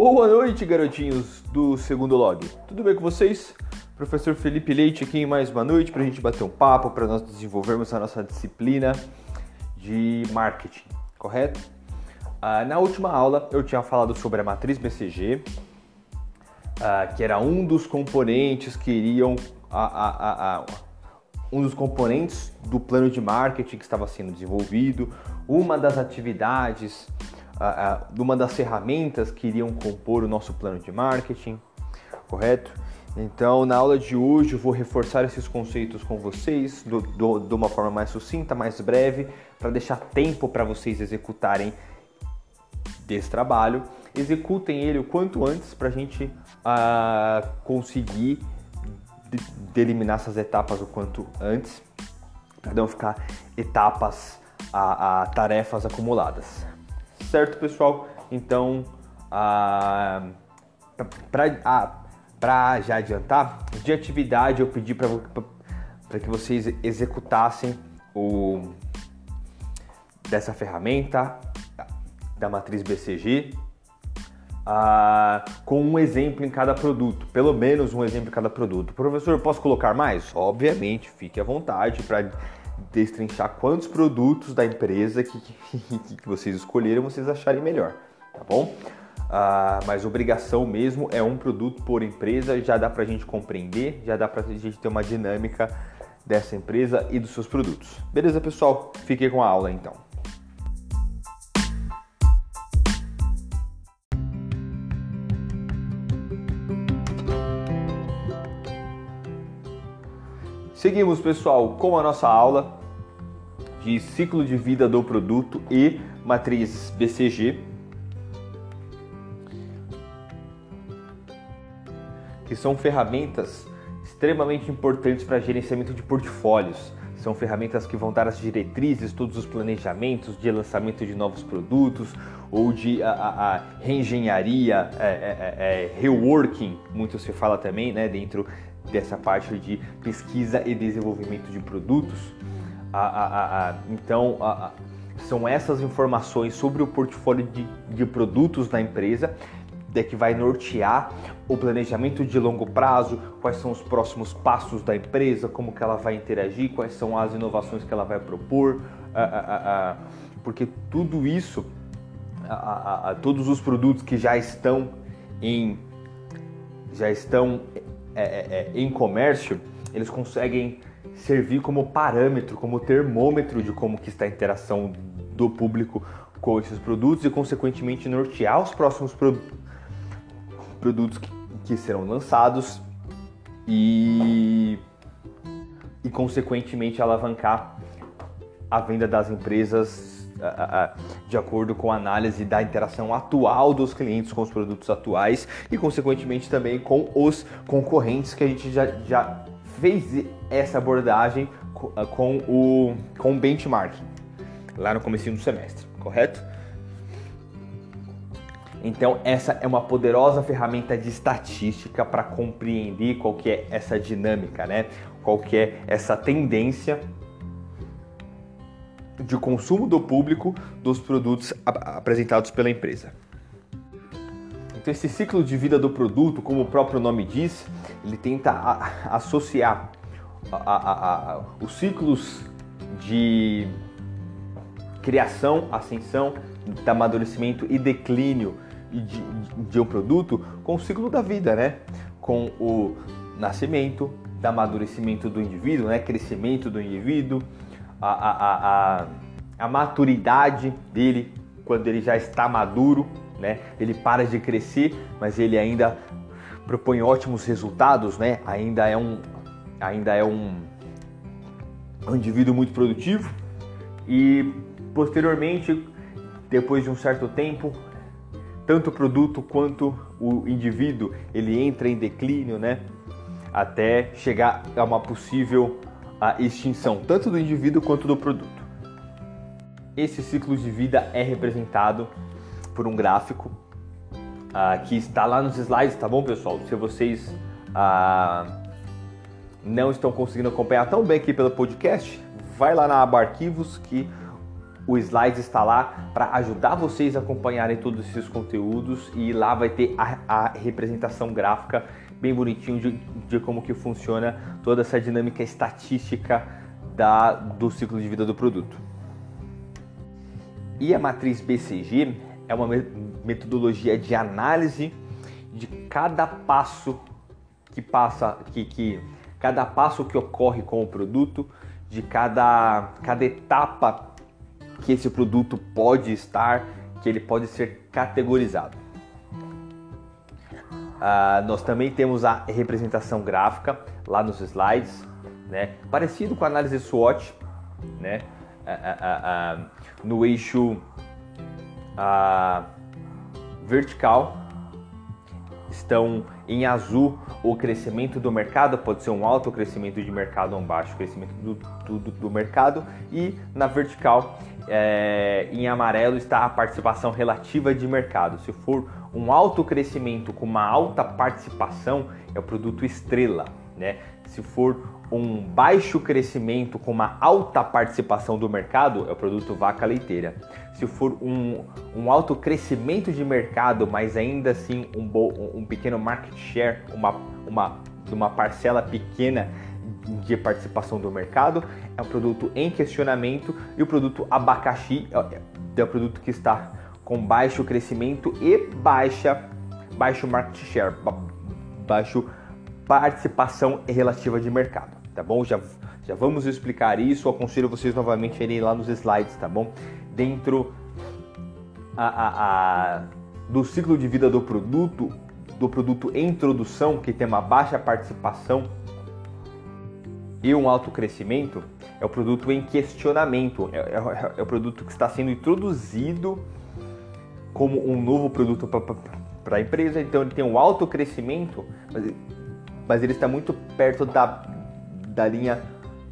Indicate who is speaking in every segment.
Speaker 1: Boa noite, garotinhos do segundo log. Tudo bem com vocês? Professor Felipe Leite aqui em mais uma noite para a gente bater um papo, para nós desenvolvermos a nossa disciplina de marketing, correto? Ah, na última aula eu tinha falado sobre a matriz BCG, ah, que era um dos componentes que iriam a, a, a, um dos componentes do plano de marketing que estava sendo desenvolvido, uma das atividades uma das ferramentas que iriam compor o nosso plano de marketing, correto? Então, na aula de hoje, eu vou reforçar esses conceitos com vocês do, do, de uma forma mais sucinta, mais breve, para deixar tempo para vocês executarem desse trabalho. Executem ele o quanto antes para a gente uh, conseguir de, de eliminar essas etapas o quanto antes, para não ficar etapas a, a tarefas acumuladas. Certo, pessoal? Então, ah, para já adiantar, de atividade eu pedi para que vocês executassem o dessa ferramenta da matriz BCG ah, com um exemplo em cada produto, pelo menos um exemplo em cada produto. Professor, posso colocar mais? Obviamente, fique à vontade para destrinchar quantos produtos da empresa que, que, que vocês escolheram vocês acharem melhor, tá bom? Ah, mas obrigação mesmo é um produto por empresa, já dá pra gente compreender, já dá pra gente ter uma dinâmica dessa empresa e dos seus produtos. Beleza, pessoal? Fiquem com a aula então. Seguimos, pessoal, com a nossa aula de ciclo de vida do produto e matriz BCG, que são ferramentas extremamente importantes para gerenciamento de portfólios. São ferramentas que vão dar as diretrizes, todos os planejamentos de lançamento de novos produtos ou de a, a, a reengenharia, é, é, é, é reworking, muito se fala também, né, dentro dessa parte de pesquisa e desenvolvimento de produtos. então, são essas informações sobre o portfólio de, de produtos da empresa de que vai nortear o planejamento de longo prazo, quais são os próximos passos da empresa, como que ela vai interagir, quais são as inovações que ela vai propor, porque tudo isso, todos os produtos que já estão em já estão é, é, é, em comércio, eles conseguem servir como parâmetro, como termômetro de como que está a interação do público com esses produtos e, consequentemente, nortear os próximos pro produtos que, que, serão lançados e, e, consequentemente, alavancar a venda das empresas de acordo com a análise da interação atual dos clientes com os produtos atuais e, consequentemente, também com os concorrentes que a gente já, já fez essa abordagem com o, com o benchmarking lá no começo do semestre, correto? Então essa é uma poderosa ferramenta de estatística para compreender qual que é essa dinâmica, né? Qual que é essa tendência de consumo do público dos produtos apresentados pela empresa. Então, esse ciclo de vida do produto, como o próprio nome diz, ele tenta associar a, a, a, os ciclos de criação, ascensão, de amadurecimento e declínio de, de um produto com o ciclo da vida, né? Com o nascimento, do amadurecimento do indivíduo, né? Crescimento do indivíduo, a, a, a, a maturidade dele quando ele já está maduro, né? Ele para de crescer, mas ele ainda propõe ótimos resultados, né? Ainda é um, ainda é um, um indivíduo muito produtivo e posteriormente, depois de um certo tempo, tanto o produto quanto o indivíduo ele entra em declínio, né? Até chegar a uma possível a extinção tanto do indivíduo quanto do produto. Esse ciclo de vida é representado por um gráfico uh, que está lá nos slides, tá bom, pessoal? Se vocês uh, não estão conseguindo acompanhar tão bem aqui pelo podcast, vai lá na aba arquivos que o Slides está lá para ajudar vocês a acompanharem todos esses conteúdos e lá vai ter a, a representação gráfica bem bonitinho de, de, como que funciona toda essa dinâmica estatística da, do ciclo de vida do produto. E a matriz BCG é uma metodologia de análise de cada passo que passa, que, que cada passo que ocorre com o produto, de cada, cada etapa que esse produto pode estar, que ele pode ser categorizado. Uh, nós também temos a representação gráfica lá nos slides, né? parecido com a análise SWOT, né? Uh, uh, no eixo vertical estão em azul o crescimento do mercado, pode ser um alto crescimento de mercado ou um baixo crescimento do, do, do mercado, e na vertical é, em amarelo está a participação relativa de mercado. Se for um alto crescimento com uma alta participação, é o produto estrela. Né? Se for um baixo crescimento com uma alta participação do mercado, é o produto vaca leiteira. Se for um, um alto crescimento de mercado, mas ainda assim um, um pequeno market share, uma, uma, uma parcela pequena de participação do mercado, é um produto em questionamento e o produto abacaxi é, é o produto que está com baixo crescimento e baixa baixo market share, baixo participação relativa de mercado, tá bom? Já, já vamos explicar isso, aconselho vocês novamente a irem lá nos slides, tá bom? Dentro a, a, a, do ciclo de vida do produto, do produto em introdução, que tem uma baixa participação e um alto crescimento, é o produto em questionamento, é, é, é o produto que está sendo introduzido como um novo produto para a empresa, então ele tem um alto crescimento, mas mas ele está muito perto da, da linha,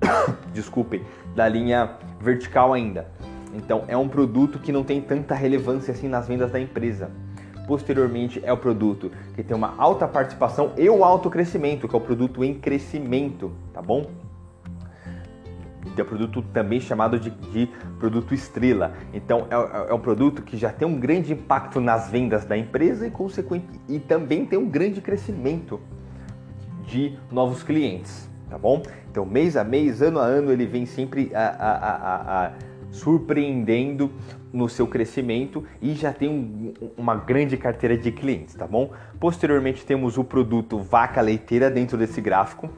Speaker 1: desculpem, da linha vertical ainda. Então é um produto que não tem tanta relevância assim nas vendas da empresa. Posteriormente é o produto que tem uma alta participação e um alto crescimento, que é o produto em crescimento, tá bom? é o produto também chamado de, de produto estrela. Então é, é, um produto que já tem um grande impacto nas vendas da empresa e consequente e também tem um grande crescimento de novos clientes, tá bom? Então, mês a mês, ano a ano, ele vem sempre a, a, a, surpreendendo no seu crescimento e já tem um, uma grande carteira de clientes, tá bom? Posteriormente, temos o produto vaca leiteira dentro desse gráfico,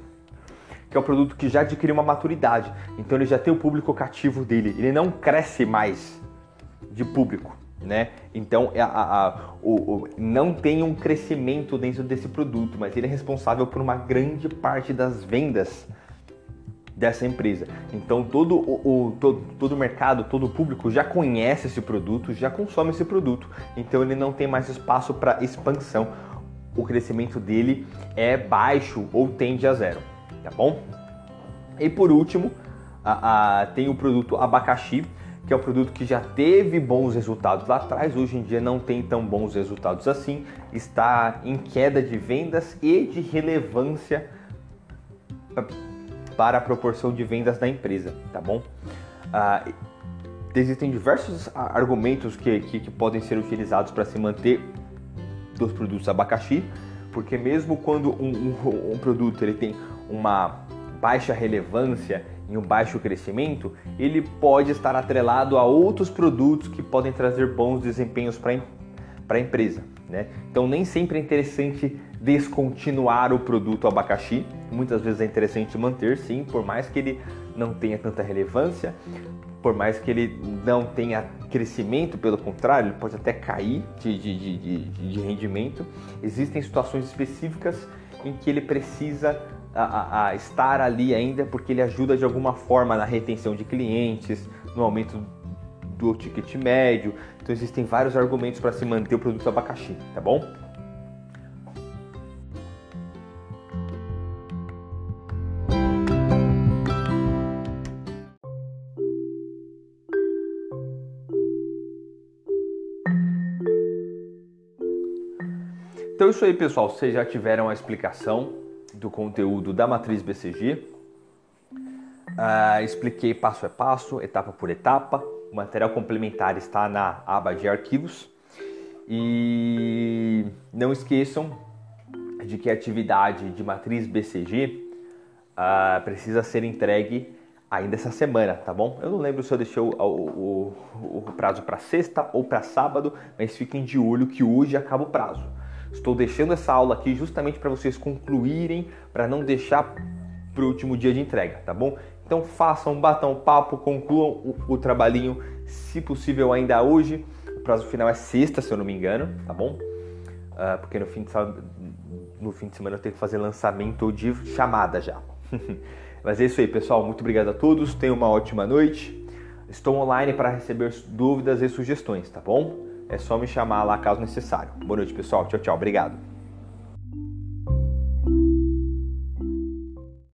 Speaker 1: que é o produto que já adquiriu uma maturidade, então ele já tem o público cativo dele, ele não cresce mais de público né? Então a, a, a, o, o, não tem um crescimento dentro desse produto, mas ele é responsável por uma grande parte das vendas dessa empresa. Então todo o, o todo, todo o mercado, todo o público já conhece esse produto, já consome esse produto. Então ele não tem mais espaço para expansão. O crescimento dele é baixo ou tende a zero, tá bom? E por último, tem o produto abacaxi que é um produto que já teve bons resultados lá atrás, hoje em dia não tem tão bons resultados assim, está em queda de vendas e de relevância para a proporção de vendas da empresa, tá bom? Ah, existem diversos argumentos que, que, que podem ser utilizados para se manter dos produtos abacaxi, porque mesmo quando um, um, um produto ele tem uma baixa relevância em um baixo crescimento, ele pode estar atrelado a outros produtos que podem trazer bons desempenhos para a empresa. Né? Então nem sempre é interessante descontinuar o produto abacaxi, muitas vezes é interessante manter sim, por mais que ele não tenha tanta relevância, por mais que ele não tenha crescimento, pelo contrário, ele pode até cair de, de, de, de rendimento. Existem situações específicas em que ele precisa a, a, estar ali ainda porque ele ajuda de alguma forma na retenção de clientes, no aumento do ticket médio. Então existem vários argumentos para se manter o produto abacaxi, tá bom? Então é isso aí, pessoal. Vocês já tiveram a explicação do conteúdo da matriz BCG. Ah, expliquei passo a passo, etapa por etapa, O material complementar está na aba de arquivos. E não esqueçam de que a atividade de matriz BCG ah, precisa ser entregue ainda essa semana, tá bom? Eu não lembro se eu deixei o, o, o prazo para sexta ou para sábado, mas fiquem de olho que hoje acaba o prazo. Estou deixando essa aula aqui justamente para vocês concluírem, para não deixar para o último dia de entrega, tá bom? Então façam, batam papo, concluam o, o trabalhinho, se possível ainda hoje. O prazo final é sexta, se eu não me engano, tá bom? Uh, porque no fim, de, no fim de semana eu tenho que fazer lançamento de chamada já. Mas é isso aí, pessoal. Muito obrigado a todos. Tenham uma ótima noite. Estou online para receber dúvidas e sugestões, tá bom? É só me chamar lá caso necessário. Boa noite, pessoal. Tchau, tchau. Obrigado.